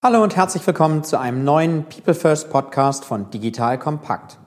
Hallo und herzlich willkommen zu einem neuen People First Podcast von Digital Kompakt.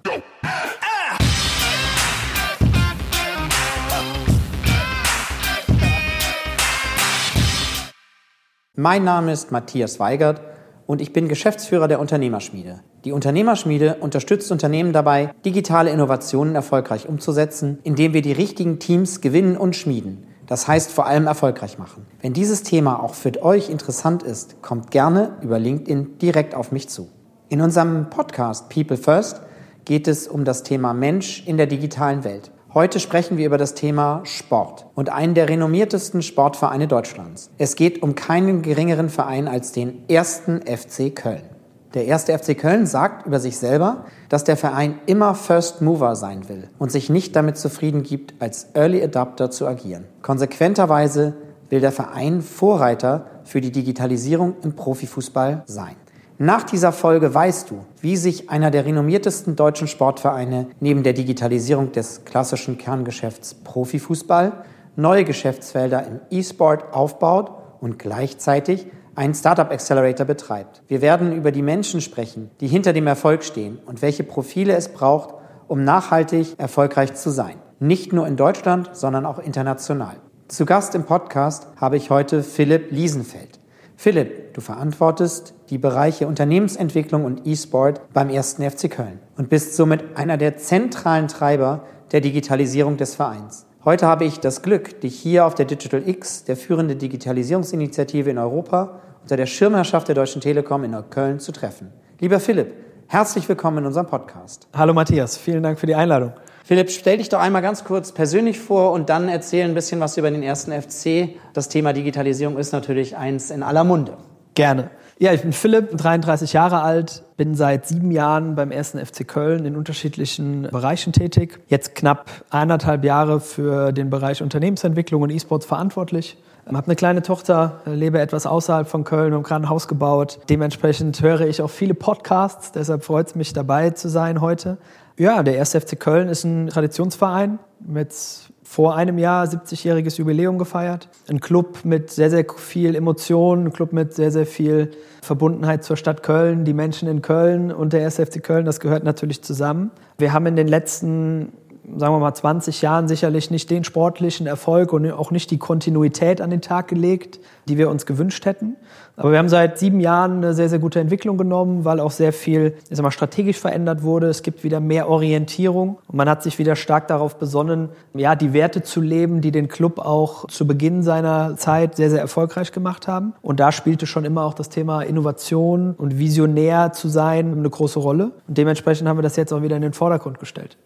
Mein Name ist Matthias Weigert und ich bin Geschäftsführer der Unternehmerschmiede. Die Unternehmerschmiede unterstützt Unternehmen dabei, digitale Innovationen erfolgreich umzusetzen, indem wir die richtigen Teams gewinnen und schmieden. Das heißt vor allem erfolgreich machen. Wenn dieses Thema auch für euch interessant ist, kommt gerne über LinkedIn direkt auf mich zu. In unserem Podcast People First geht es um das Thema Mensch in der digitalen Welt. Heute sprechen wir über das Thema Sport und einen der renommiertesten Sportvereine Deutschlands. Es geht um keinen geringeren Verein als den ersten FC Köln. Der erste FC Köln sagt über sich selber, dass der Verein immer First Mover sein will und sich nicht damit zufrieden gibt, als Early Adapter zu agieren. Konsequenterweise will der Verein Vorreiter für die Digitalisierung im Profifußball sein. Nach dieser Folge weißt du, wie sich einer der renommiertesten deutschen Sportvereine neben der Digitalisierung des klassischen Kerngeschäfts Profifußball neue Geschäftsfelder im E-Sport aufbaut und gleichzeitig einen Startup Accelerator betreibt. Wir werden über die Menschen sprechen, die hinter dem Erfolg stehen und welche Profile es braucht, um nachhaltig erfolgreich zu sein. Nicht nur in Deutschland, sondern auch international. Zu Gast im Podcast habe ich heute Philipp Liesenfeld. Philipp, du verantwortest die Bereiche Unternehmensentwicklung und E-Sport beim 1. FC Köln und bist somit einer der zentralen Treiber der Digitalisierung des Vereins. Heute habe ich das Glück, dich hier auf der Digital X, der führenden Digitalisierungsinitiative in Europa, unter der Schirmherrschaft der Deutschen Telekom in Köln zu treffen. Lieber Philipp, herzlich willkommen in unserem Podcast. Hallo Matthias, vielen Dank für die Einladung. Philipp, stell dich doch einmal ganz kurz persönlich vor und dann erzähl ein bisschen was über den ersten FC. Das Thema Digitalisierung ist natürlich eins in aller Munde. Gerne. Ja, ich bin Philipp, 33 Jahre alt, bin seit sieben Jahren beim ersten FC Köln in unterschiedlichen Bereichen tätig. Jetzt knapp eineinhalb Jahre für den Bereich Unternehmensentwicklung und E-Sports verantwortlich. Ich habe eine kleine Tochter, lebe etwas außerhalb von Köln und gerade ein Haus gebaut. Dementsprechend höre ich auch viele Podcasts, deshalb freut es mich dabei zu sein heute. Ja, der erste FC Köln ist ein Traditionsverein mit vor einem Jahr 70-jähriges Jubiläum gefeiert. Ein Club mit sehr, sehr viel Emotion, ein Club mit sehr, sehr viel Verbundenheit zur Stadt Köln, die Menschen in Köln und der SFC Köln, das gehört natürlich zusammen. Wir haben in den letzten sagen wir mal, 20 Jahren sicherlich nicht den sportlichen Erfolg und auch nicht die Kontinuität an den Tag gelegt, die wir uns gewünscht hätten. Aber wir haben seit sieben Jahren eine sehr, sehr gute Entwicklung genommen, weil auch sehr viel ich sag mal, strategisch verändert wurde. Es gibt wieder mehr Orientierung und man hat sich wieder stark darauf besonnen, ja, die Werte zu leben, die den Club auch zu Beginn seiner Zeit sehr, sehr erfolgreich gemacht haben. Und da spielte schon immer auch das Thema Innovation und visionär zu sein eine große Rolle. Und dementsprechend haben wir das jetzt auch wieder in den Vordergrund gestellt.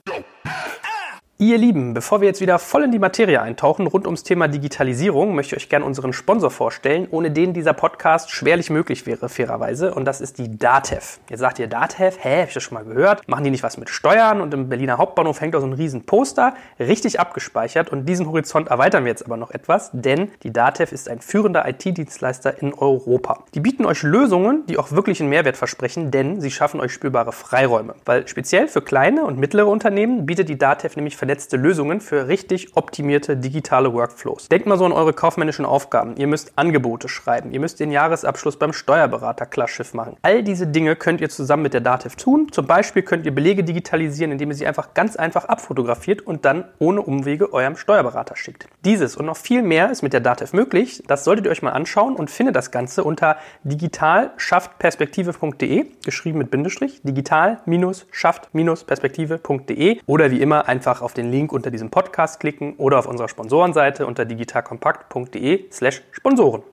Ihr Lieben, bevor wir jetzt wieder voll in die Materie eintauchen rund ums Thema Digitalisierung, möchte ich euch gerne unseren Sponsor vorstellen, ohne den dieser Podcast schwerlich möglich wäre, fairerweise. Und das ist die DATEV. Jetzt sagt ihr DATEV, hä, hab ich das schon mal gehört? Machen die nicht was mit Steuern? Und im Berliner Hauptbahnhof hängt auch so ein riesen Poster, richtig abgespeichert. Und diesen Horizont erweitern wir jetzt aber noch etwas, denn die DATEV ist ein führender IT-Dienstleister in Europa. Die bieten euch Lösungen, die auch wirklich einen Mehrwert versprechen, denn sie schaffen euch spürbare Freiräume. Weil speziell für kleine und mittlere Unternehmen bietet die DATEV nämlich vernetzte Lösungen für richtig optimierte digitale Workflows. Denkt mal so an eure kaufmännischen Aufgaben. Ihr müsst Angebote schreiben, ihr müsst den Jahresabschluss beim Steuerberater Klarschiff machen. All diese Dinge könnt ihr zusammen mit der Dativ tun. Zum Beispiel könnt ihr Belege digitalisieren, indem ihr sie einfach ganz einfach abfotografiert und dann ohne Umwege eurem Steuerberater schickt. Dieses und noch viel mehr ist mit der Dativ möglich. Das solltet ihr euch mal anschauen und findet das Ganze unter digital-schafft-perspektive.de, geschrieben mit Bindestrich, digital-schafft-perspektive.de oder wie immer einfach auf den Link unter diesem Podcast klicken oder auf unserer Sponsorenseite unter digitalkompakt.de slash Sponsoren.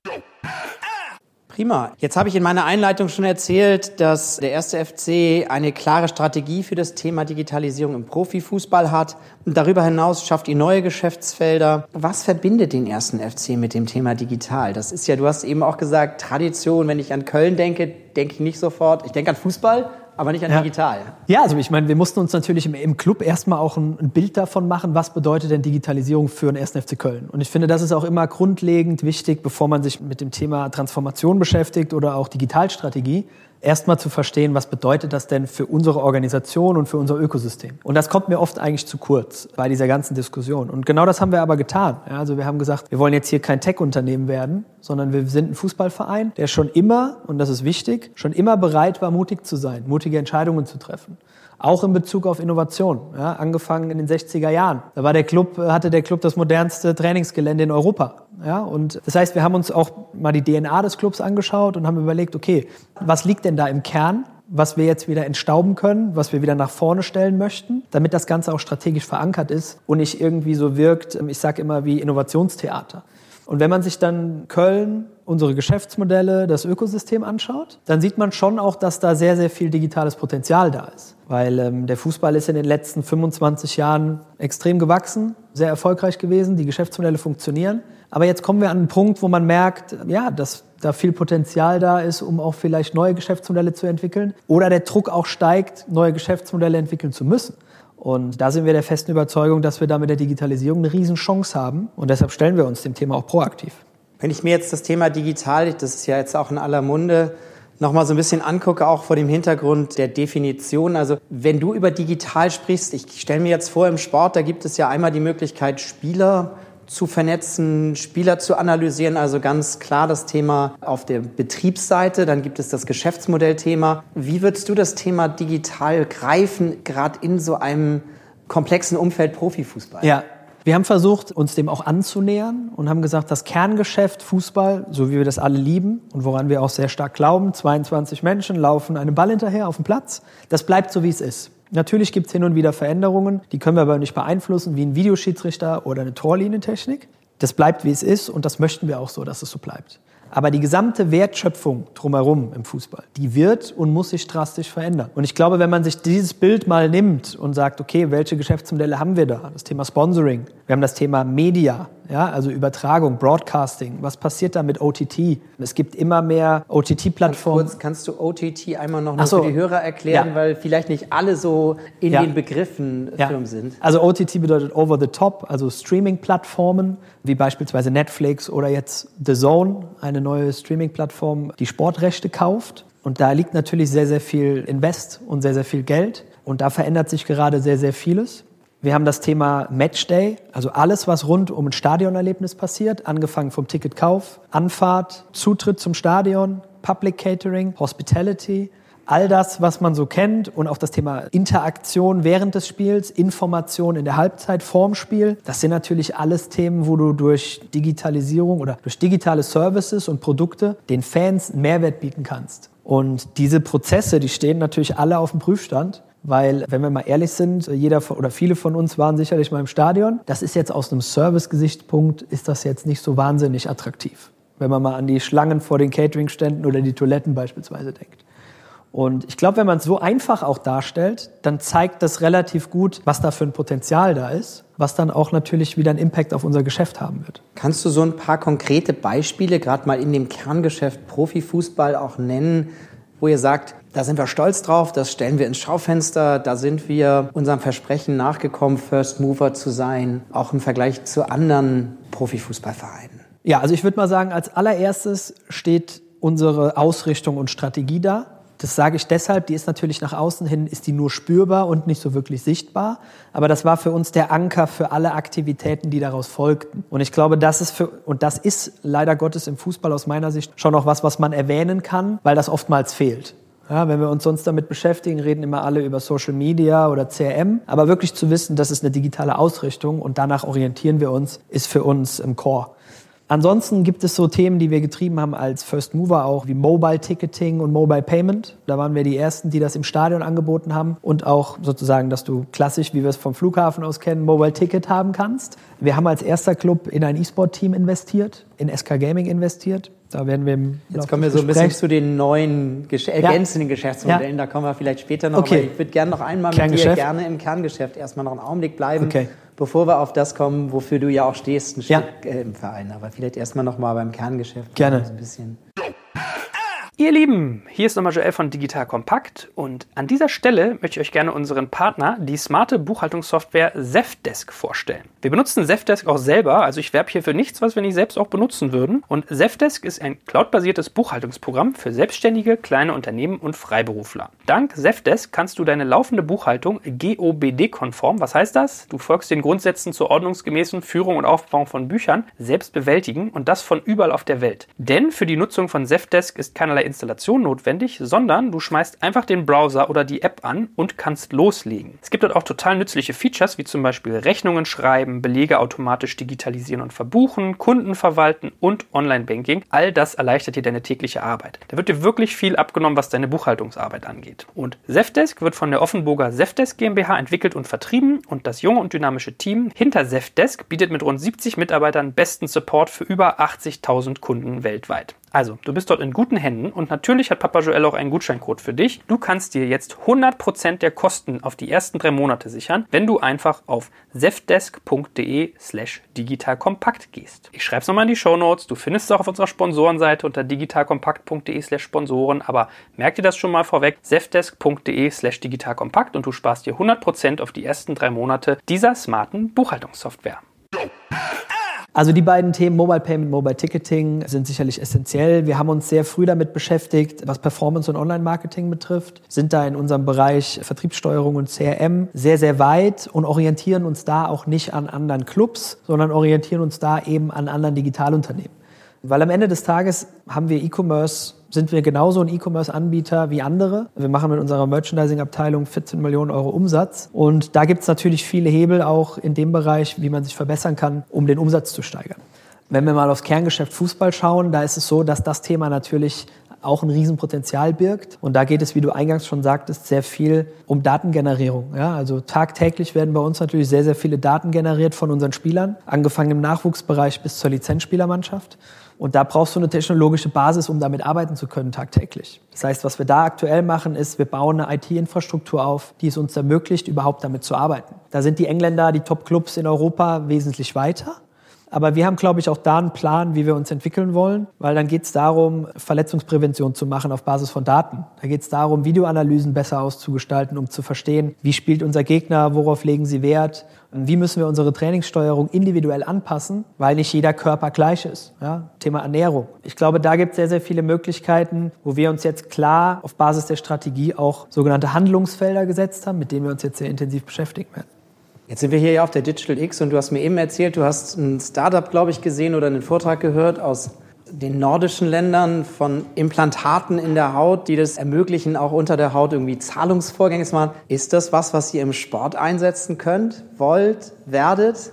Prima. Jetzt habe ich in meiner Einleitung schon erzählt, dass der erste FC eine klare Strategie für das Thema Digitalisierung im Profifußball hat. Und darüber hinaus schafft ihr neue Geschäftsfelder. Was verbindet den ersten FC mit dem Thema digital? Das ist ja, du hast eben auch gesagt, Tradition. Wenn ich an Köln denke, denke ich nicht sofort. Ich denke an Fußball, aber nicht an ja. digital. Ja, also ich meine, wir mussten uns natürlich im, im Club erstmal auch ein, ein, Bild davon machen, was bedeutet denn Digitalisierung für den 1. FC Köln. Und ich finde, das ist auch immer grundlegend wichtig, bevor man sich mit dem Thema Transformation beschäftigt oder auch Digitalstrategie, erstmal zu verstehen, was bedeutet das denn für unsere Organisation und für unser Ökosystem. Und das kommt mir oft eigentlich zu kurz bei dieser ganzen Diskussion. Und genau das haben wir aber getan. Also wir haben gesagt, wir wollen jetzt hier kein Tech-Unternehmen werden, sondern wir sind ein Fußballverein, der schon immer, und das ist wichtig, schon immer bereit war, mutig zu sein, mutige Entscheidungen zu treffen auch in Bezug auf Innovation. Ja, angefangen in den 60er Jahren. Da war der Club, hatte der Club das modernste Trainingsgelände in Europa. Ja, und das heißt, wir haben uns auch mal die DNA des Clubs angeschaut und haben überlegt, okay, was liegt denn da im Kern? was wir jetzt wieder entstauben können, was wir wieder nach vorne stellen möchten, damit das Ganze auch strategisch verankert ist und nicht irgendwie so wirkt, ich sage immer wie Innovationstheater. Und wenn man sich dann Köln, unsere Geschäftsmodelle, das Ökosystem anschaut, dann sieht man schon auch, dass da sehr, sehr viel digitales Potenzial da ist. Weil ähm, der Fußball ist in den letzten 25 Jahren extrem gewachsen, sehr erfolgreich gewesen, die Geschäftsmodelle funktionieren. Aber jetzt kommen wir an einen Punkt, wo man merkt, ja, dass da viel Potenzial da ist, um auch vielleicht neue Geschäftsmodelle zu entwickeln. Oder der Druck auch steigt, neue Geschäftsmodelle entwickeln zu müssen. Und da sind wir der festen Überzeugung, dass wir da mit der Digitalisierung eine Riesenchance haben. Und deshalb stellen wir uns dem Thema auch proaktiv. Wenn ich mir jetzt das Thema digital, das ist ja jetzt auch in aller Munde, nochmal so ein bisschen angucke, auch vor dem Hintergrund der Definition. Also wenn du über digital sprichst, ich stelle mir jetzt vor, im Sport, da gibt es ja einmal die Möglichkeit, Spieler zu vernetzen, Spieler zu analysieren. Also ganz klar das Thema auf der Betriebsseite. Dann gibt es das Geschäftsmodellthema. Wie würdest du das Thema digital greifen, gerade in so einem komplexen Umfeld Profifußball? Ja, wir haben versucht, uns dem auch anzunähern und haben gesagt, das Kerngeschäft Fußball, so wie wir das alle lieben und woran wir auch sehr stark glauben, 22 Menschen laufen einem Ball hinterher auf dem Platz, das bleibt so, wie es ist. Natürlich gibt es hin und wieder Veränderungen, die können wir aber nicht beeinflussen, wie ein Videoschiedsrichter oder eine Torlinientechnik. Das bleibt, wie es ist und das möchten wir auch so, dass es so bleibt. Aber die gesamte Wertschöpfung drumherum im Fußball, die wird und muss sich drastisch verändern. Und ich glaube, wenn man sich dieses Bild mal nimmt und sagt, okay, welche Geschäftsmodelle haben wir da? Das Thema Sponsoring, wir haben das Thema Media, ja, also Übertragung, Broadcasting. Was passiert da mit OTT? Es gibt immer mehr OTT-Plattformen. Kannst du OTT einmal noch mal so. für die Hörer erklären, ja. weil vielleicht nicht alle so in ja. den Begriffen ja. firm sind? Also OTT bedeutet Over the Top, also Streaming-Plattformen wie beispielsweise Netflix oder jetzt The Zone, eine neue Streaming-Plattform, die Sportrechte kauft. Und da liegt natürlich sehr, sehr viel Invest und sehr, sehr viel Geld. Und da verändert sich gerade sehr, sehr vieles. Wir haben das Thema Matchday, also alles, was rund um ein Stadionerlebnis passiert, angefangen vom Ticketkauf, Anfahrt, Zutritt zum Stadion, Public Catering, Hospitality, all das, was man so kennt und auch das Thema Interaktion während des Spiels, Information in der Halbzeit vorm Spiel. Das sind natürlich alles Themen, wo du durch Digitalisierung oder durch digitale Services und Produkte den Fans einen Mehrwert bieten kannst. Und diese Prozesse, die stehen natürlich alle auf dem Prüfstand. Weil, wenn wir mal ehrlich sind, jeder oder viele von uns waren sicherlich mal im Stadion. Das ist jetzt aus einem Service-Gesichtspunkt, ist das jetzt nicht so wahnsinnig attraktiv. Wenn man mal an die Schlangen vor den Catering-Ständen oder die Toiletten beispielsweise denkt. Und ich glaube, wenn man es so einfach auch darstellt, dann zeigt das relativ gut, was da für ein Potenzial da ist, was dann auch natürlich wieder einen Impact auf unser Geschäft haben wird. Kannst du so ein paar konkrete Beispiele, gerade mal in dem Kerngeschäft Profifußball auch nennen, wo ihr sagt, da sind wir stolz drauf, das stellen wir ins Schaufenster, da sind wir unserem Versprechen nachgekommen, First Mover zu sein, auch im Vergleich zu anderen Profifußballvereinen. Ja, also ich würde mal sagen, als allererstes steht unsere Ausrichtung und Strategie da. Das sage ich deshalb, die ist natürlich nach außen hin, ist die nur spürbar und nicht so wirklich sichtbar. Aber das war für uns der Anker für alle Aktivitäten, die daraus folgten. Und ich glaube, das ist für, und das ist leider Gottes im Fußball aus meiner Sicht schon noch was, was man erwähnen kann, weil das oftmals fehlt. Ja, wenn wir uns sonst damit beschäftigen, reden immer alle über Social Media oder CRM. Aber wirklich zu wissen, das ist eine digitale Ausrichtung und danach orientieren wir uns, ist für uns im Core. Ansonsten gibt es so Themen, die wir getrieben haben als First Mover auch, wie Mobile Ticketing und Mobile Payment. Da waren wir die Ersten, die das im Stadion angeboten haben und auch sozusagen, dass du klassisch, wie wir es vom Flughafen aus kennen, Mobile Ticket haben kannst. Wir haben als erster Club in ein E-Sport-Team investiert, in SK Gaming investiert. Da werden wir im Jetzt kommen wir so ein bisschen zu den neuen Gesch ergänzenden ja. Geschäftsmodellen. Ja. Da kommen wir vielleicht später noch. Okay. ich würde gerne noch einmal mit dir gerne im Kerngeschäft erstmal noch einen Augenblick bleiben. Okay bevor wir auf das kommen, wofür du ja auch stehst, ein ja. Stück äh, im Verein. Aber vielleicht erstmal noch mal beim Kerngeschäft. Gerne. ein bisschen. Ihr Lieben, hier ist nochmal Joel von Digital Kompakt und an dieser Stelle möchte ich euch gerne unseren Partner, die smarte Buchhaltungssoftware Zefdesk vorstellen. Wir benutzen Zefdesk auch selber, also ich werbe hier für nichts, was wir nicht selbst auch benutzen würden. Und Zefdesk ist ein cloudbasiertes Buchhaltungsprogramm für Selbstständige, kleine Unternehmen und Freiberufler. Dank Zefdesk kannst du deine laufende Buchhaltung GOBD-konform, was heißt das? Du folgst den Grundsätzen zur ordnungsgemäßen Führung und Aufbau von Büchern, selbst bewältigen und das von überall auf der Welt. Denn für die Nutzung von Zefdesk ist keinerlei Installation notwendig, sondern du schmeißt einfach den Browser oder die App an und kannst loslegen. Es gibt dort auch total nützliche Features, wie zum Beispiel Rechnungen schreiben, Belege automatisch digitalisieren und verbuchen, Kunden verwalten und Online-Banking. All das erleichtert dir deine tägliche Arbeit. Da wird dir wirklich viel abgenommen, was deine Buchhaltungsarbeit angeht. Und Zefdesk wird von der Offenburger Zefdesk GmbH entwickelt und vertrieben und das junge und dynamische Team hinter Zefdesk bietet mit rund 70 Mitarbeitern besten Support für über 80.000 Kunden weltweit. Also, du bist dort in guten Händen und natürlich hat Papa Joel auch einen Gutscheincode für dich. Du kannst dir jetzt 100% der Kosten auf die ersten drei Monate sichern, wenn du einfach auf zefdesk.de slash digitalkompakt gehst. Ich schreibe es nochmal in die Show Notes. Du findest es auch auf unserer Sponsorenseite unter digitalkompakt.de slash Sponsoren, aber merk dir das schon mal vorweg, zefdesk.de slash digitalkompakt und du sparst dir 100% auf die ersten drei Monate dieser smarten Buchhaltungssoftware. Also die beiden Themen Mobile Payment, Mobile Ticketing sind sicherlich essentiell. Wir haben uns sehr früh damit beschäftigt, was Performance und Online-Marketing betrifft, sind da in unserem Bereich Vertriebssteuerung und CRM sehr, sehr weit und orientieren uns da auch nicht an anderen Clubs, sondern orientieren uns da eben an anderen Digitalunternehmen. Weil am Ende des Tages haben wir E-Commerce sind wir genauso ein E-Commerce-Anbieter wie andere. Wir machen mit unserer Merchandising-Abteilung 14 Millionen Euro Umsatz. Und da gibt es natürlich viele Hebel auch in dem Bereich, wie man sich verbessern kann, um den Umsatz zu steigern. Wenn wir mal aufs Kerngeschäft Fußball schauen, da ist es so, dass das Thema natürlich auch ein Riesenpotenzial birgt. Und da geht es, wie du eingangs schon sagtest, sehr viel um Datengenerierung. Ja, also tagtäglich werden bei uns natürlich sehr, sehr viele Daten generiert von unseren Spielern, angefangen im Nachwuchsbereich bis zur Lizenzspielermannschaft. Und da brauchst du eine technologische Basis, um damit arbeiten zu können tagtäglich. Das heißt, was wir da aktuell machen, ist, wir bauen eine IT-Infrastruktur auf, die es uns ermöglicht, überhaupt damit zu arbeiten. Da sind die Engländer, die Top-Clubs in Europa wesentlich weiter. Aber wir haben, glaube ich, auch da einen Plan, wie wir uns entwickeln wollen, weil dann geht es darum, Verletzungsprävention zu machen auf Basis von Daten. Da geht es darum, Videoanalysen besser auszugestalten, um zu verstehen, wie spielt unser Gegner, worauf legen sie Wert, wie müssen wir unsere Trainingssteuerung individuell anpassen, weil nicht jeder Körper gleich ist. Ja? Thema Ernährung. Ich glaube, da gibt es sehr, sehr viele Möglichkeiten, wo wir uns jetzt klar auf Basis der Strategie auch sogenannte Handlungsfelder gesetzt haben, mit denen wir uns jetzt sehr intensiv beschäftigen werden. Jetzt sind wir hier ja auf der Digital X und du hast mir eben erzählt, du hast ein Startup, glaube ich, gesehen oder einen Vortrag gehört aus den nordischen Ländern von Implantaten in der Haut, die das ermöglichen, auch unter der Haut irgendwie Zahlungsvorgänge zu machen. Ist das was, was ihr im Sport einsetzen könnt, wollt, werdet?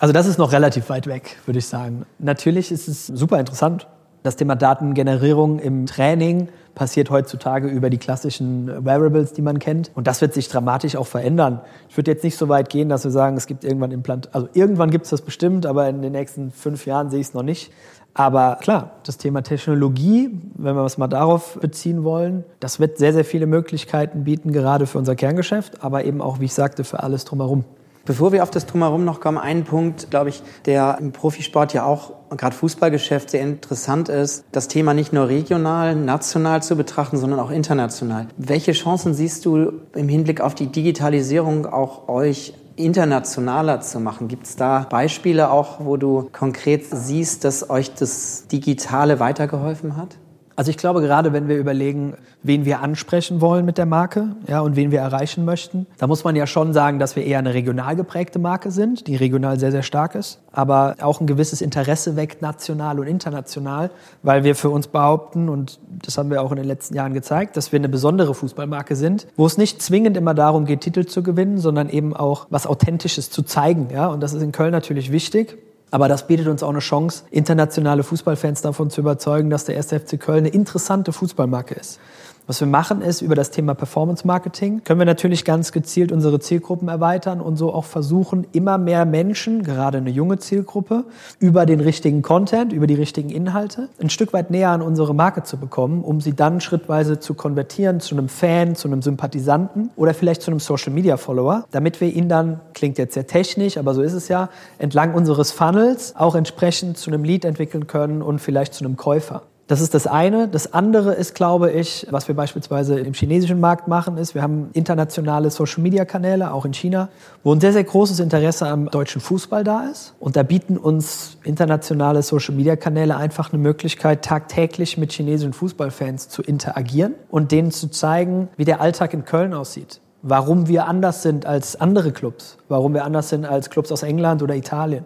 Also das ist noch relativ weit weg, würde ich sagen. Natürlich ist es super interessant. Das Thema Datengenerierung im Training passiert heutzutage über die klassischen Wearables, die man kennt. Und das wird sich dramatisch auch verändern. Ich würde jetzt nicht so weit gehen, dass wir sagen, es gibt irgendwann Implant, also irgendwann gibt es das bestimmt, aber in den nächsten fünf Jahren sehe ich es noch nicht. Aber klar, das Thema Technologie, wenn wir es mal darauf beziehen wollen, das wird sehr, sehr viele Möglichkeiten bieten, gerade für unser Kerngeschäft, aber eben auch, wie ich sagte, für alles drumherum. Bevor wir auf das Drumherum noch kommen, ein Punkt, glaube ich, der im Profisport ja auch, gerade Fußballgeschäft, sehr interessant ist, das Thema nicht nur regional, national zu betrachten, sondern auch international. Welche Chancen siehst du im Hinblick auf die Digitalisierung auch euch internationaler zu machen? Gibt es da Beispiele auch, wo du konkret siehst, dass euch das Digitale weitergeholfen hat? Also ich glaube, gerade wenn wir überlegen, wen wir ansprechen wollen mit der Marke ja, und wen wir erreichen möchten, da muss man ja schon sagen, dass wir eher eine regional geprägte Marke sind, die regional sehr, sehr stark ist, aber auch ein gewisses Interesse weckt, national und international, weil wir für uns behaupten, und das haben wir auch in den letzten Jahren gezeigt, dass wir eine besondere Fußballmarke sind, wo es nicht zwingend immer darum geht, Titel zu gewinnen, sondern eben auch was Authentisches zu zeigen. Ja? Und das ist in Köln natürlich wichtig. Aber das bietet uns auch eine Chance, internationale Fußballfans davon zu überzeugen, dass der 1. FC Köln eine interessante Fußballmarke ist. Was wir machen ist, über das Thema Performance Marketing können wir natürlich ganz gezielt unsere Zielgruppen erweitern und so auch versuchen, immer mehr Menschen, gerade eine junge Zielgruppe, über den richtigen Content, über die richtigen Inhalte, ein Stück weit näher an unsere Marke zu bekommen, um sie dann schrittweise zu konvertieren zu einem Fan, zu einem Sympathisanten oder vielleicht zu einem Social Media Follower, damit wir ihn dann, klingt jetzt sehr technisch, aber so ist es ja, entlang unseres Funnels auch entsprechend zu einem Lead entwickeln können und vielleicht zu einem Käufer. Das ist das eine. Das andere ist, glaube ich, was wir beispielsweise im chinesischen Markt machen, ist, wir haben internationale Social-Media-Kanäle, auch in China, wo ein sehr, sehr großes Interesse am deutschen Fußball da ist. Und da bieten uns internationale Social-Media-Kanäle einfach eine Möglichkeit, tagtäglich mit chinesischen Fußballfans zu interagieren und denen zu zeigen, wie der Alltag in Köln aussieht warum wir anders sind als andere Clubs, warum wir anders sind als Clubs aus England oder Italien.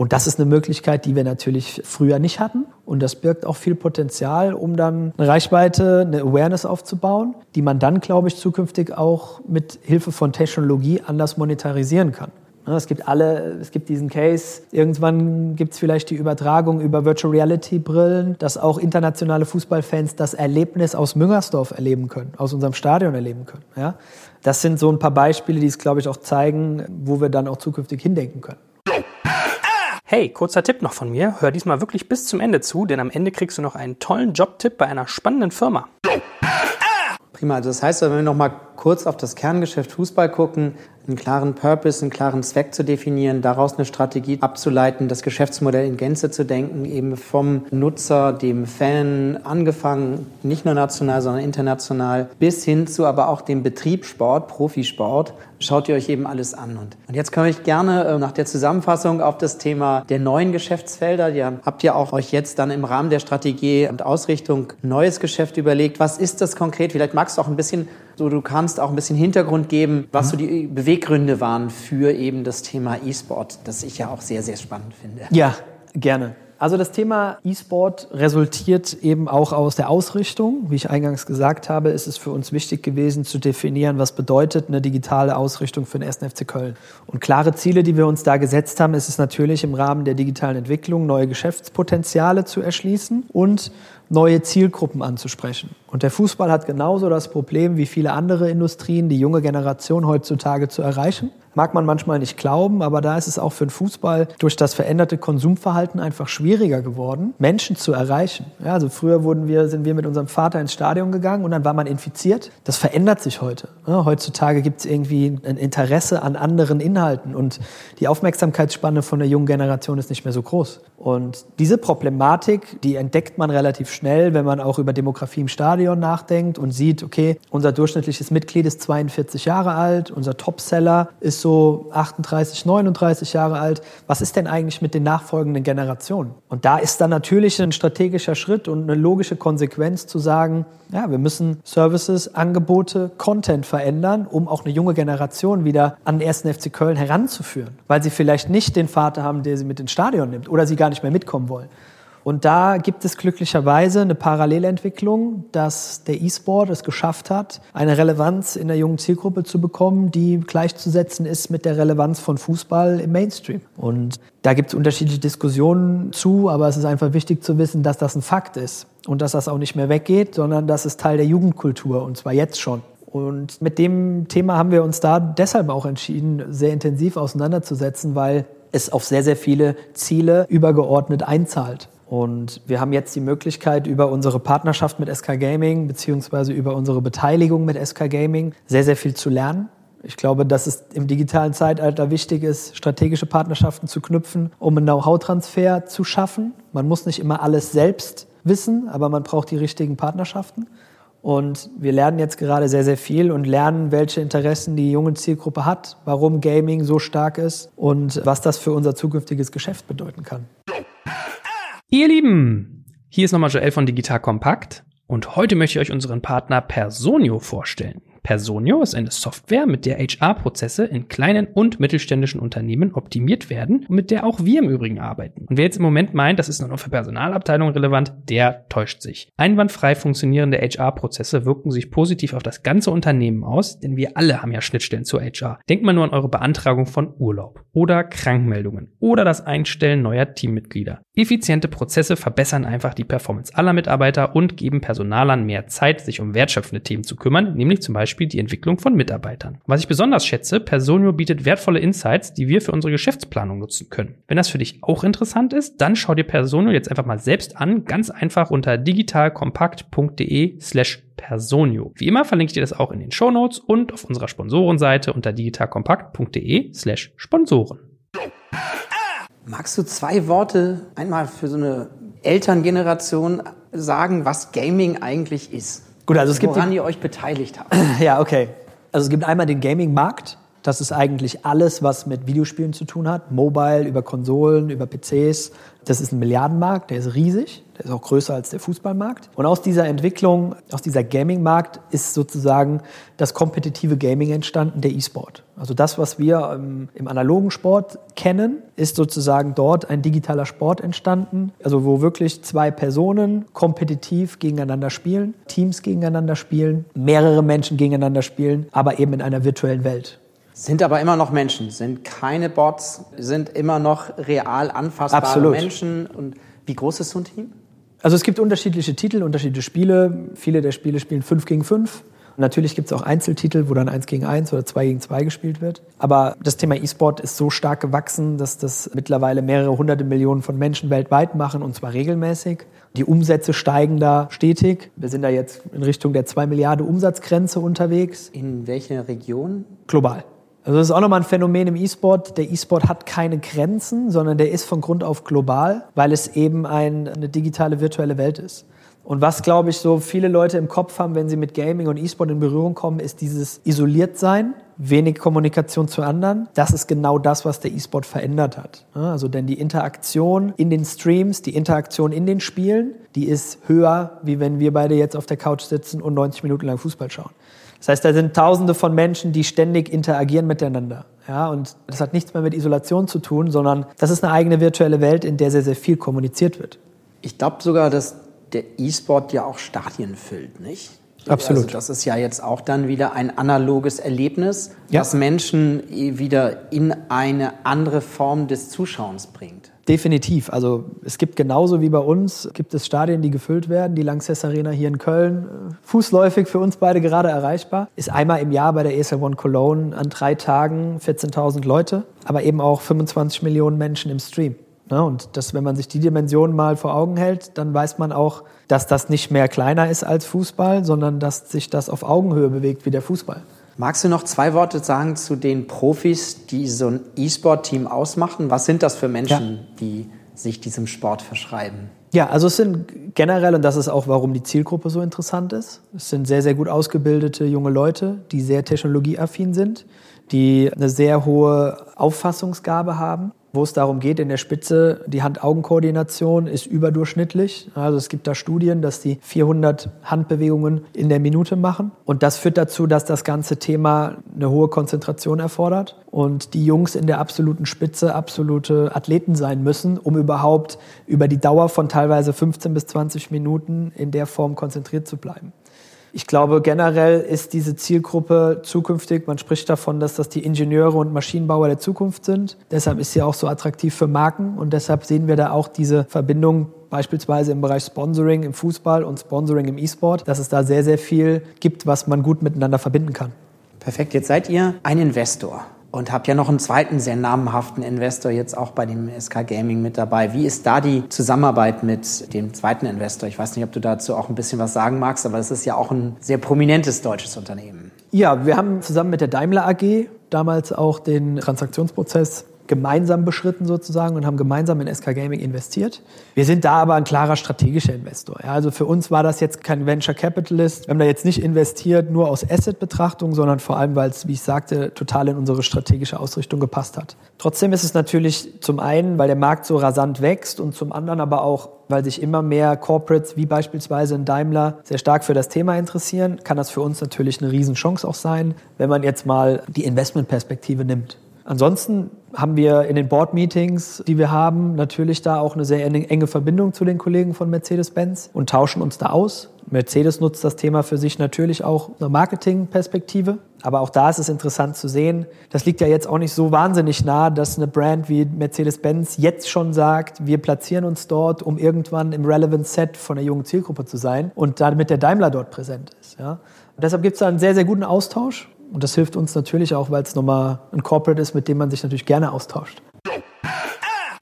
Und das ist eine Möglichkeit, die wir natürlich früher nicht hatten. Und das birgt auch viel Potenzial, um dann eine Reichweite, eine Awareness aufzubauen, die man dann, glaube ich, zukünftig auch mit Hilfe von Technologie anders monetarisieren kann. Es gibt alle, es gibt diesen Case. Irgendwann gibt es vielleicht die Übertragung über Virtual Reality Brillen, dass auch internationale Fußballfans das Erlebnis aus Müngersdorf erleben können, aus unserem Stadion erleben können. Ja? Das sind so ein paar Beispiele, die es, glaube ich, auch zeigen, wo wir dann auch zukünftig hindenken können. Hey, kurzer Tipp noch von mir. Hör diesmal wirklich bis zum Ende zu, denn am Ende kriegst du noch einen tollen Jobtipp bei einer spannenden Firma. Prima, das heißt, wenn wir noch mal kurz auf das Kerngeschäft Fußball gucken, einen klaren Purpose, einen klaren Zweck zu definieren, daraus eine Strategie abzuleiten, das Geschäftsmodell in Gänze zu denken, eben vom Nutzer, dem Fan angefangen, nicht nur national, sondern international, bis hin zu aber auch dem Betriebssport, Profisport, schaut ihr euch eben alles an. Und, und jetzt komme ich gerne äh, nach der Zusammenfassung auf das Thema der neuen Geschäftsfelder. Ihr habt ja auch euch jetzt dann im Rahmen der Strategie und Ausrichtung neues Geschäft überlegt. Was ist das konkret? Vielleicht magst du auch ein bisschen so, du kannst auch ein bisschen Hintergrund geben, was so die Beweggründe waren für eben das Thema E-Sport, das ich ja auch sehr, sehr spannend finde. Ja, gerne. Also das Thema E-Sport resultiert eben auch aus der Ausrichtung. Wie ich eingangs gesagt habe, ist es für uns wichtig gewesen zu definieren, was bedeutet eine digitale Ausrichtung für den 1. FC Köln. Und klare Ziele, die wir uns da gesetzt haben, ist es natürlich im Rahmen der digitalen Entwicklung neue Geschäftspotenziale zu erschließen und neue Zielgruppen anzusprechen. Und der Fußball hat genauso das Problem wie viele andere Industrien, die junge Generation heutzutage zu erreichen. Mag man manchmal nicht glauben, aber da ist es auch für den Fußball durch das veränderte Konsumverhalten einfach schwieriger geworden, Menschen zu erreichen. Ja, also früher wurden wir, sind wir mit unserem Vater ins Stadion gegangen und dann war man infiziert. Das verändert sich heute. Ja, heutzutage gibt es irgendwie ein Interesse an anderen Inhalten und die Aufmerksamkeitsspanne von der jungen Generation ist nicht mehr so groß. Und diese Problematik, die entdeckt man relativ schnell, wenn man auch über Demografie im Stadion nachdenkt und sieht, okay, unser durchschnittliches Mitglied ist 42 Jahre alt, unser Topseller ist so 38, 39 Jahre alt. Was ist denn eigentlich mit den nachfolgenden Generationen? Und da ist dann natürlich ein strategischer Schritt und eine logische Konsequenz zu sagen, ja, wir müssen Services, Angebote, Content verändern, um auch eine junge Generation wieder an den ersten FC Köln heranzuführen, weil sie vielleicht nicht den Vater haben, der sie mit ins Stadion nimmt oder sie gar nicht mehr mitkommen wollen. Und da gibt es glücklicherweise eine Parallelentwicklung, dass der E-Sport es geschafft hat, eine Relevanz in der jungen Zielgruppe zu bekommen, die gleichzusetzen ist mit der Relevanz von Fußball im Mainstream. Und da gibt es unterschiedliche Diskussionen zu, aber es ist einfach wichtig zu wissen, dass das ein Fakt ist und dass das auch nicht mehr weggeht, sondern das ist Teil der Jugendkultur und zwar jetzt schon. Und mit dem Thema haben wir uns da deshalb auch entschieden, sehr intensiv auseinanderzusetzen, weil es auf sehr, sehr viele Ziele übergeordnet einzahlt. Und wir haben jetzt die Möglichkeit, über unsere Partnerschaft mit SK Gaming beziehungsweise über unsere Beteiligung mit SK Gaming sehr, sehr viel zu lernen. Ich glaube, dass es im digitalen Zeitalter wichtig ist, strategische Partnerschaften zu knüpfen, um einen Know-how-Transfer zu schaffen. Man muss nicht immer alles selbst wissen, aber man braucht die richtigen Partnerschaften. Und wir lernen jetzt gerade sehr, sehr viel und lernen, welche Interessen die junge Zielgruppe hat, warum Gaming so stark ist und was das für unser zukünftiges Geschäft bedeuten kann. Ihr Lieben, hier ist nochmal Joel von Digital Kompakt und heute möchte ich euch unseren Partner Personio vorstellen. Personio ist eine Software, mit der HR-Prozesse in kleinen und mittelständischen Unternehmen optimiert werden und mit der auch wir im Übrigen arbeiten. Und wer jetzt im Moment meint, das ist nur noch für Personalabteilungen relevant, der täuscht sich. Einwandfrei funktionierende HR-Prozesse wirken sich positiv auf das ganze Unternehmen aus, denn wir alle haben ja Schnittstellen zur HR. Denkt mal nur an eure Beantragung von Urlaub oder Krankmeldungen oder das Einstellen neuer Teammitglieder. Effiziente Prozesse verbessern einfach die Performance aller Mitarbeiter und geben Personalern mehr Zeit, sich um wertschöpfende Themen zu kümmern, nämlich zum Beispiel Beispiel die Entwicklung von Mitarbeitern. Was ich besonders schätze, Personio bietet wertvolle Insights, die wir für unsere Geschäftsplanung nutzen können. Wenn das für dich auch interessant ist, dann schau dir Personio jetzt einfach mal selbst an, ganz einfach unter digitalkompakt.de slash Personio. Wie immer verlinke ich dir das auch in den Show Notes und auf unserer Sponsorenseite unter digitalkompakt.de slash Sponsoren. Magst du zwei Worte einmal für so eine Elterngeneration sagen, was Gaming eigentlich ist? Gut, also es gibt woran ihr euch beteiligt habt. Ja, okay. Also es gibt einmal den Gaming-Markt. Das ist eigentlich alles, was mit Videospielen zu tun hat. Mobile, über Konsolen, über PCs. Das ist ein Milliardenmarkt, der ist riesig. Der ist auch größer als der Fußballmarkt. Und aus dieser Entwicklung, aus dieser Gaming-Markt ist sozusagen das kompetitive Gaming entstanden, der E-Sport. Also das, was wir im, im, analogen Sport kennen, ist sozusagen dort ein digitaler Sport entstanden. Also wo wirklich zwei Personen kompetitiv gegeneinander spielen, Teams gegeneinander spielen, mehrere Menschen gegeneinander spielen, aber eben in einer virtuellen Welt. Sind aber immer noch Menschen, sind keine Bots, sind immer noch real anfassbare Absolut. Menschen. Und wie groß ist so ein Team? Also es gibt unterschiedliche Titel, unterschiedliche Spiele. Viele der Spiele spielen 5 gegen 5. Natürlich gibt es auch Einzeltitel, wo dann 1 gegen 1 oder 2 gegen 2 gespielt wird. Aber das Thema E-Sport ist so stark gewachsen, dass das mittlerweile mehrere hunderte Millionen von Menschen weltweit machen und zwar regelmäßig. Die Umsätze steigen da stetig. Wir sind da jetzt in Richtung der 2 Milliarden Umsatzgrenze unterwegs. In welcher Region? Global. Also das ist auch nochmal ein Phänomen im E-Sport. Der E-Sport hat keine Grenzen, sondern der ist von Grund auf global, weil es eben ein, eine digitale virtuelle Welt ist. Und was, glaube ich, so viele Leute im Kopf haben, wenn sie mit Gaming und E-Sport in Berührung kommen, ist dieses Isoliertsein, wenig Kommunikation zu anderen. Das ist genau das, was der E-Sport verändert hat. Also denn die Interaktion in den Streams, die Interaktion in den Spielen, die ist höher, wie wenn wir beide jetzt auf der Couch sitzen und 90 Minuten lang Fußball schauen. Das heißt, da sind Tausende von Menschen, die ständig interagieren miteinander. Ja, und das hat nichts mehr mit Isolation zu tun, sondern das ist eine eigene virtuelle Welt, in der sehr, sehr viel kommuniziert wird. Ich glaube sogar, dass der E-Sport ja auch Stadien füllt, nicht? Absolut. Also das ist ja jetzt auch dann wieder ein analoges Erlebnis, ja. das Menschen wieder in eine andere Form des Zuschauens bringt. Definitiv. Also es gibt genauso wie bei uns, gibt es Stadien, die gefüllt werden. Die Lanxess Arena hier in Köln, äh, fußläufig für uns beide gerade erreichbar, ist einmal im Jahr bei der ESL One Cologne an drei Tagen 14.000 Leute, aber eben auch 25 Millionen Menschen im Stream. Ne? Und das, wenn man sich die Dimension mal vor Augen hält, dann weiß man auch, dass das nicht mehr kleiner ist als Fußball, sondern dass sich das auf Augenhöhe bewegt wie der Fußball. Magst du noch zwei Worte sagen zu den Profis, die so ein E-Sport-Team ausmachen? Was sind das für Menschen, ja. die sich diesem Sport verschreiben? Ja, also es sind generell, und das ist auch, warum die Zielgruppe so interessant ist, es sind sehr, sehr gut ausgebildete junge Leute, die sehr technologieaffin sind, die eine sehr hohe Auffassungsgabe haben wo es darum geht, in der Spitze, die Hand-Augen-Koordination ist überdurchschnittlich. Also es gibt da Studien, dass die 400 Handbewegungen in der Minute machen. Und das führt dazu, dass das ganze Thema eine hohe Konzentration erfordert und die Jungs in der absoluten Spitze absolute Athleten sein müssen, um überhaupt über die Dauer von teilweise 15 bis 20 Minuten in der Form konzentriert zu bleiben. Ich glaube, generell ist diese Zielgruppe zukünftig, man spricht davon, dass das die Ingenieure und Maschinenbauer der Zukunft sind. Deshalb ist sie auch so attraktiv für Marken und deshalb sehen wir da auch diese Verbindung beispielsweise im Bereich Sponsoring im Fußball und Sponsoring im E-Sport, dass es da sehr, sehr viel gibt, was man gut miteinander verbinden kann. Perfekt, jetzt seid ihr ein Investor und habe ja noch einen zweiten sehr namhaften Investor jetzt auch bei dem SK Gaming mit dabei. Wie ist da die Zusammenarbeit mit dem zweiten Investor? Ich weiß nicht, ob du dazu auch ein bisschen was sagen magst, aber es ist ja auch ein sehr prominentes deutsches Unternehmen. Ja, wir haben zusammen mit der Daimler AG damals auch den Transaktionsprozess gemeinsam beschritten sozusagen und haben gemeinsam in SK Gaming investiert. Wir sind da aber ein klarer strategischer Investor. Ja, also für uns war das jetzt kein Venture Capitalist. Wir haben da jetzt nicht investiert nur aus Asset-Betrachtung, sondern vor allem, weil es, wie ich sagte, total in unsere strategische Ausrichtung gepasst hat. Trotzdem ist es natürlich zum einen, weil der Markt so rasant wächst und zum anderen aber auch, weil sich immer mehr Corporates wie beispielsweise in Daimler sehr stark für das Thema interessieren, kann das für uns natürlich eine Riesenchance auch sein, wenn man jetzt mal die Investmentperspektive nimmt. Ansonsten haben wir in den Board-Meetings, die wir haben, natürlich da auch eine sehr enge Verbindung zu den Kollegen von Mercedes-Benz und tauschen uns da aus. Mercedes nutzt das Thema für sich natürlich auch eine Marketingperspektive. Aber auch da ist es interessant zu sehen, das liegt ja jetzt auch nicht so wahnsinnig nah, dass eine Brand wie Mercedes-Benz jetzt schon sagt, wir platzieren uns dort, um irgendwann im Relevant Set von einer jungen Zielgruppe zu sein und damit der Daimler dort präsent ist. Ja. Deshalb gibt es da einen sehr, sehr guten Austausch und das hilft uns natürlich auch, weil es nochmal ein Corporate ist, mit dem man sich natürlich gerne austauscht.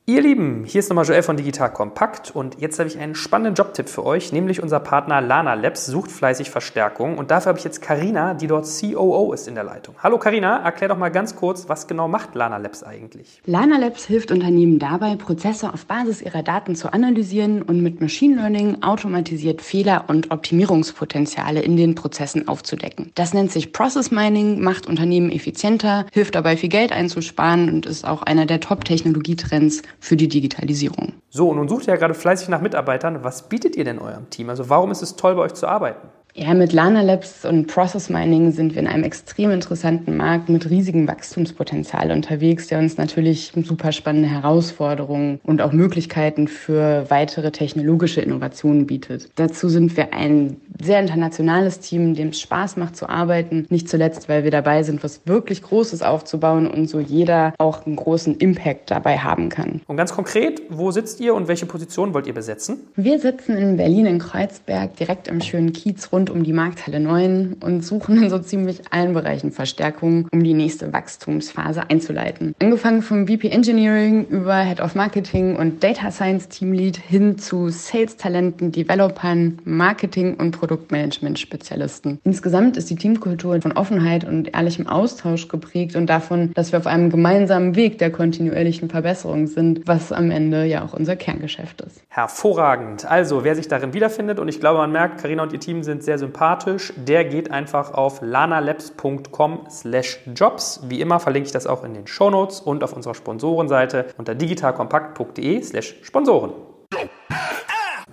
Ihr Lieben, hier ist nochmal Joel von Digital Kompakt und jetzt habe ich einen spannenden Jobtipp für euch, nämlich unser Partner Lana Labs sucht fleißig Verstärkung und dafür habe ich jetzt Karina, die dort COO ist in der Leitung. Hallo Karina, erklär doch mal ganz kurz, was genau macht Lana Labs eigentlich? Lana Labs hilft Unternehmen dabei, Prozesse auf Basis ihrer Daten zu analysieren und mit Machine Learning automatisiert Fehler und Optimierungspotenziale in den Prozessen aufzudecken. Das nennt sich Process Mining, macht Unternehmen effizienter, hilft dabei viel Geld einzusparen und ist auch einer der Top-Technologietrends für die Digitalisierung. So, und nun sucht ihr ja gerade fleißig nach Mitarbeitern. Was bietet ihr denn eurem Team? Also warum ist es toll, bei euch zu arbeiten? Ja, mit Lana Labs und Process Mining sind wir in einem extrem interessanten Markt mit riesigem Wachstumspotenzial unterwegs, der uns natürlich super spannende Herausforderungen und auch Möglichkeiten für weitere technologische Innovationen bietet. Dazu sind wir ein sehr internationales Team, dem es Spaß macht zu arbeiten. Nicht zuletzt, weil wir dabei sind, was wirklich Großes aufzubauen und so jeder auch einen großen Impact dabei haben kann. Und ganz konkret, wo sitzt ihr und welche Position wollt ihr besetzen? Wir sitzen in Berlin in Kreuzberg, direkt im schönen Kiez rund um die Markthalle 9 und suchen in so ziemlich allen Bereichen Verstärkung, um die nächste Wachstumsphase einzuleiten. Angefangen vom VP Engineering über Head of Marketing und Data Science Team Lead hin zu Sales-Talenten, Developern, Marketing und Produktmanagement-Spezialisten. Insgesamt ist die Teamkultur von Offenheit und ehrlichem Austausch geprägt und davon, dass wir auf einem gemeinsamen Weg der kontinuierlichen Verbesserung sind, was am Ende ja auch unser Kerngeschäft ist. Hervorragend. Also, wer sich darin wiederfindet, und ich glaube, man merkt, Karina und ihr Team sind sehr sympathisch, der geht einfach auf lanalabs.com slash jobs. Wie immer verlinke ich das auch in den Shownotes und auf unserer Sponsorenseite unter digitalkompakt.de slash Sponsoren.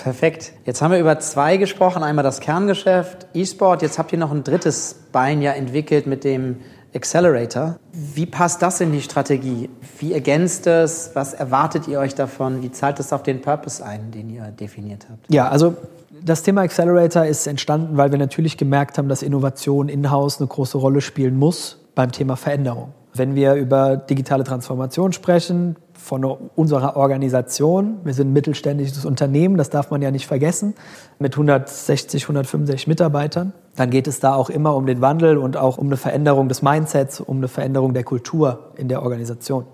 Perfekt. Jetzt haben wir über zwei gesprochen. Einmal das Kerngeschäft, E-Sport. Jetzt habt ihr noch ein drittes Bein ja entwickelt mit dem Accelerator. Wie passt das in die Strategie? Wie ergänzt es? Was erwartet ihr euch davon? Wie zahlt es auf den Purpose ein, den ihr definiert habt? Ja, also das Thema Accelerator ist entstanden, weil wir natürlich gemerkt haben, dass Innovation in-house eine große Rolle spielen muss beim Thema Veränderung. Wenn wir über digitale Transformation sprechen, von unserer Organisation. Wir sind ein mittelständisches Unternehmen, das darf man ja nicht vergessen, mit 160, 165 Mitarbeitern. Dann geht es da auch immer um den Wandel und auch um eine Veränderung des Mindsets, um eine Veränderung der Kultur in der Organisation.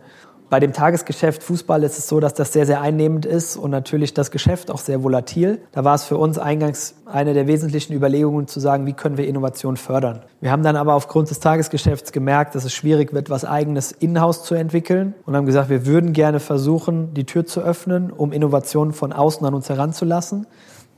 Bei dem Tagesgeschäft Fußball ist es so, dass das sehr, sehr einnehmend ist und natürlich das Geschäft auch sehr volatil. Da war es für uns eingangs eine der wesentlichen Überlegungen zu sagen, wie können wir Innovation fördern. Wir haben dann aber aufgrund des Tagesgeschäfts gemerkt, dass es schwierig wird, was eigenes in-house zu entwickeln und haben gesagt, wir würden gerne versuchen, die Tür zu öffnen, um Innovationen von außen an uns heranzulassen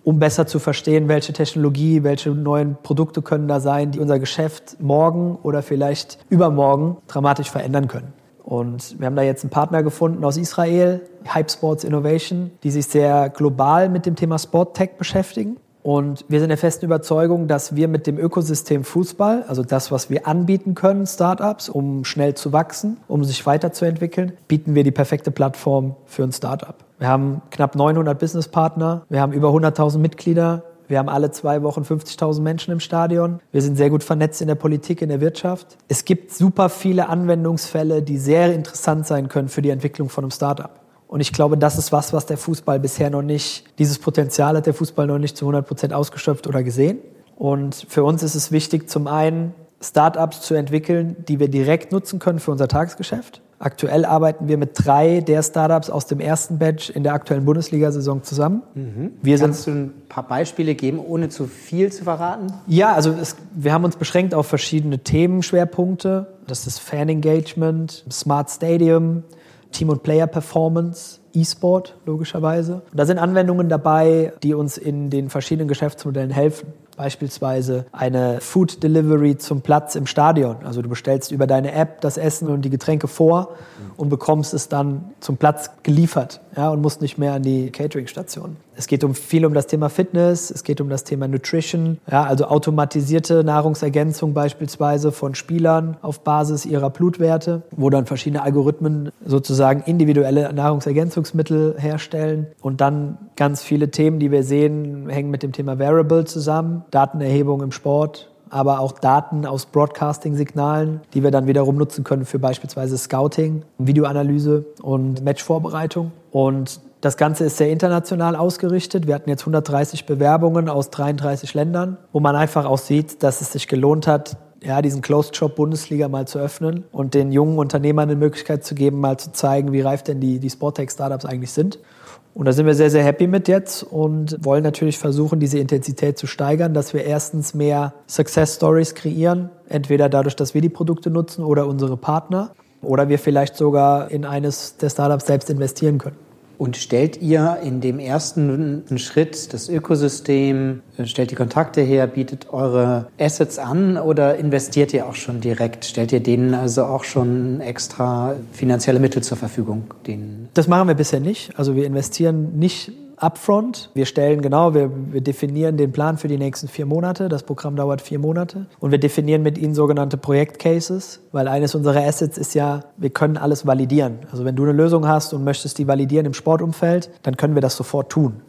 um besser zu verstehen, welche Technologie, welche neuen Produkte können da sein, die unser Geschäft morgen oder vielleicht übermorgen dramatisch verändern können. Und wir haben da jetzt einen Partner gefunden aus Israel, Hype Sports Innovation, die sich sehr global mit dem Thema Sport Tech beschäftigen. Und wir sind der festen Überzeugung, dass wir mit dem Ökosystem Fußball, also das, was wir anbieten können, Startups, um schnell zu wachsen, um sich weiterzuentwickeln, bieten wir die perfekte Plattform für ein Startup. Wir haben knapp 900 Businesspartner, wir haben über 100.000 Mitglieder, wir haben alle zwei Wochen 50.000 Menschen im Stadion. Wir sind sehr gut vernetzt in der Politik, in der Wirtschaft. Es gibt super viele Anwendungsfälle, die sehr interessant sein können für die Entwicklung von einem Startup. Und ich glaube, das ist was, was der Fußball bisher noch nicht, dieses Potenzial hat der Fußball noch nicht zu 100 Prozent ausgeschöpft oder gesehen. Und für uns ist es wichtig, zum einen Startups zu entwickeln, die wir direkt nutzen können für unser Tagesgeschäft. Aktuell arbeiten wir mit drei der Startups aus dem ersten Batch in der aktuellen Bundesliga-Saison zusammen. Mhm. Wir Kannst du ein paar Beispiele geben, ohne zu viel zu verraten? Ja, also es, wir haben uns beschränkt auf verschiedene Themenschwerpunkte. Das ist Fan Engagement, Smart Stadium, Team- und Player-Performance, E-Sport logischerweise. Und da sind Anwendungen dabei, die uns in den verschiedenen Geschäftsmodellen helfen. Beispielsweise eine Food Delivery zum Platz im Stadion. Also du bestellst über deine App das Essen und die Getränke vor und bekommst es dann zum Platz geliefert ja, und musst nicht mehr an die Catering-Station. Es geht um viel um das Thema Fitness, es geht um das Thema Nutrition, ja, also automatisierte Nahrungsergänzung beispielsweise von Spielern auf Basis ihrer Blutwerte, wo dann verschiedene Algorithmen sozusagen individuelle Nahrungsergänzungsmittel herstellen und dann ganz viele Themen, die wir sehen, hängen mit dem Thema Variable zusammen. Datenerhebung im Sport, aber auch Daten aus Broadcasting-Signalen, die wir dann wiederum nutzen können für beispielsweise Scouting, Videoanalyse und Matchvorbereitung. Und das Ganze ist sehr international ausgerichtet. Wir hatten jetzt 130 Bewerbungen aus 33 Ländern, wo man einfach auch sieht, dass es sich gelohnt hat, ja, diesen Closed Shop Bundesliga mal zu öffnen und den jungen Unternehmern eine Möglichkeit zu geben, mal zu zeigen, wie reif denn die, die Sporttech-Startups eigentlich sind. Und da sind wir sehr, sehr happy mit jetzt und wollen natürlich versuchen, diese Intensität zu steigern, dass wir erstens mehr Success Stories kreieren, entweder dadurch, dass wir die Produkte nutzen oder unsere Partner oder wir vielleicht sogar in eines der Startups selbst investieren können. Und stellt ihr in dem ersten Schritt das Ökosystem, äh, stellt die Kontakte her, bietet eure Assets an oder investiert ihr auch schon direkt? Stellt ihr denen also auch schon extra finanzielle Mittel zur Verfügung? das machen wir bisher nicht. Also wir investieren nicht upfront. Wir stellen genau, wir, wir definieren den Plan für die nächsten vier Monate. Das Programm dauert vier Monate. Und wir definieren mit ihnen sogenannte Projektcases, weil eines unserer Assets ist ja, wir können alles validieren. Also wenn du eine Lösung hast und möchtest die validieren im Sportumfeld, dann können wir das sofort tun.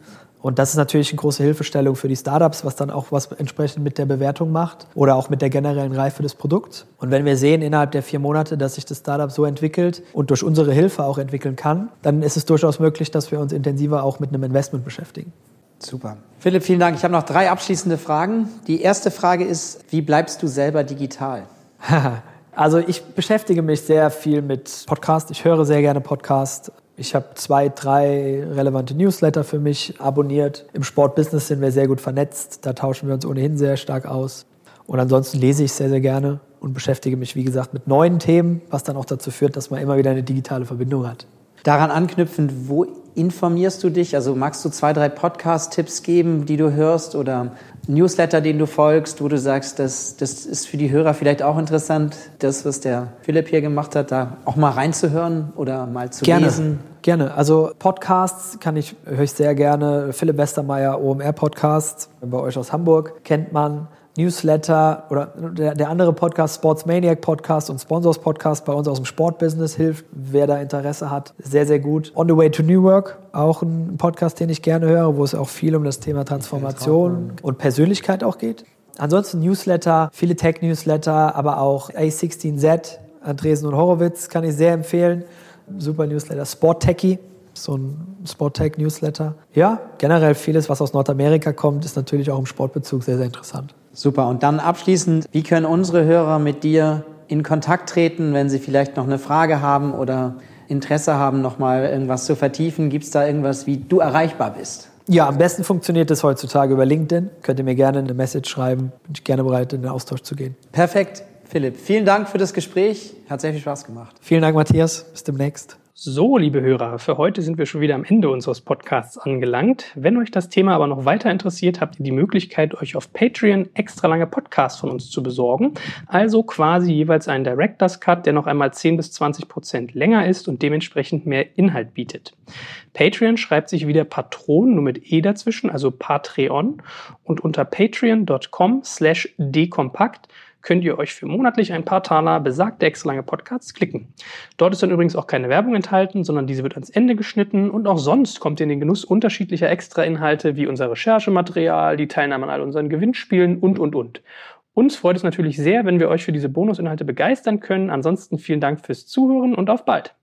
Und das ist natürlich eine große Hilfestellung für die Startups, was dann auch was entsprechend mit der Bewertung macht oder auch mit der generellen Reife des Produkts. Und wenn wir sehen innerhalb der vier Monate, dass sich das Startup so entwickelt und durch unsere Hilfe auch entwickeln kann, dann ist es durchaus möglich, dass wir uns intensiver auch mit einem Investment beschäftigen. Super. Philipp, vielen Dank. Ich habe noch drei abschließende Fragen. Die erste Frage ist, wie bleibst du selber digital? Also ich beschäftige mich sehr viel mit Podcast. Ich höre sehr gerne Podcast. Ich habe zwei, drei relevante Newsletter für mich abonniert. Im Sportbusiness sind wir sehr gut vernetzt. Da tauschen wir uns ohnehin sehr stark aus. Und ansonsten lese ich sehr, sehr gerne und beschäftige mich, wie gesagt, mit neuen Themen, was dann auch dazu führt, dass man immer wieder eine digitale Verbindung hat. Daran anknüpfend, wo informierst du dich? Also magst du zwei, drei Podcast-Tipps geben, die du hörst oder Newsletter, den du folgst, wo du sagst, das, das ist für die Hörer vielleicht auch interessant, das, was der Philipp hier gemacht hat, da auch mal reinzuhören oder mal zu gerne, lesen? Gerne. Also Podcasts kann ich, höre ich sehr gerne. Philipp Westermeier, OMR Podcast, bei euch aus Hamburg, kennt man. Newsletter oder der, der andere Podcast, Sports Maniac Podcast und Sponsors Podcast bei uns aus dem Sportbusiness hilft, wer da Interesse hat, sehr, sehr gut. On the Way to New Work, auch ein Podcast, den ich gerne höre, wo es auch viel um das Thema Transformation und Persönlichkeit auch geht. Ansonsten Newsletter, viele Tech-Newsletter, aber auch A16Z, Andresen und Horowitz kann ich sehr empfehlen. Super Newsletter. Sport Techie, so ein Sport-Tech-Newsletter. Ja, generell vieles, was aus Nordamerika kommt, ist natürlich auch im Sportbezug sehr, sehr interessant. Super. Und dann abschließend, wie können unsere Hörer mit dir in Kontakt treten, wenn sie vielleicht noch eine Frage haben oder Interesse haben, nochmal irgendwas zu vertiefen? Gibt es da irgendwas, wie du erreichbar bist? Ja, am besten funktioniert es heutzutage über LinkedIn. Könnt ihr mir gerne eine Message schreiben. Bin ich gerne bereit, in den Austausch zu gehen. Perfekt. Philipp, vielen Dank für das Gespräch. Hat sehr viel Spaß gemacht. Vielen Dank, Matthias. Bis demnächst. So, liebe Hörer, für heute sind wir schon wieder am Ende unseres Podcasts angelangt. Wenn euch das Thema aber noch weiter interessiert, habt ihr die Möglichkeit, euch auf Patreon extra lange Podcasts von uns zu besorgen. Also quasi jeweils einen Director's Cut, der noch einmal 10 bis 20 Prozent länger ist und dementsprechend mehr Inhalt bietet. Patreon schreibt sich wieder Patron, nur mit E dazwischen, also Patreon. Und unter patreon.com slash dekompakt könnt ihr euch für monatlich ein paar Taler besagte extra Podcasts klicken. Dort ist dann übrigens auch keine Werbung enthalten, sondern diese wird ans Ende geschnitten und auch sonst kommt ihr in den Genuss unterschiedlicher Extra-Inhalte wie unser Recherchematerial, die Teilnahme an all unseren Gewinnspielen und, und, und. Uns freut es natürlich sehr, wenn wir euch für diese Bonusinhalte begeistern können. Ansonsten vielen Dank fürs Zuhören und auf bald.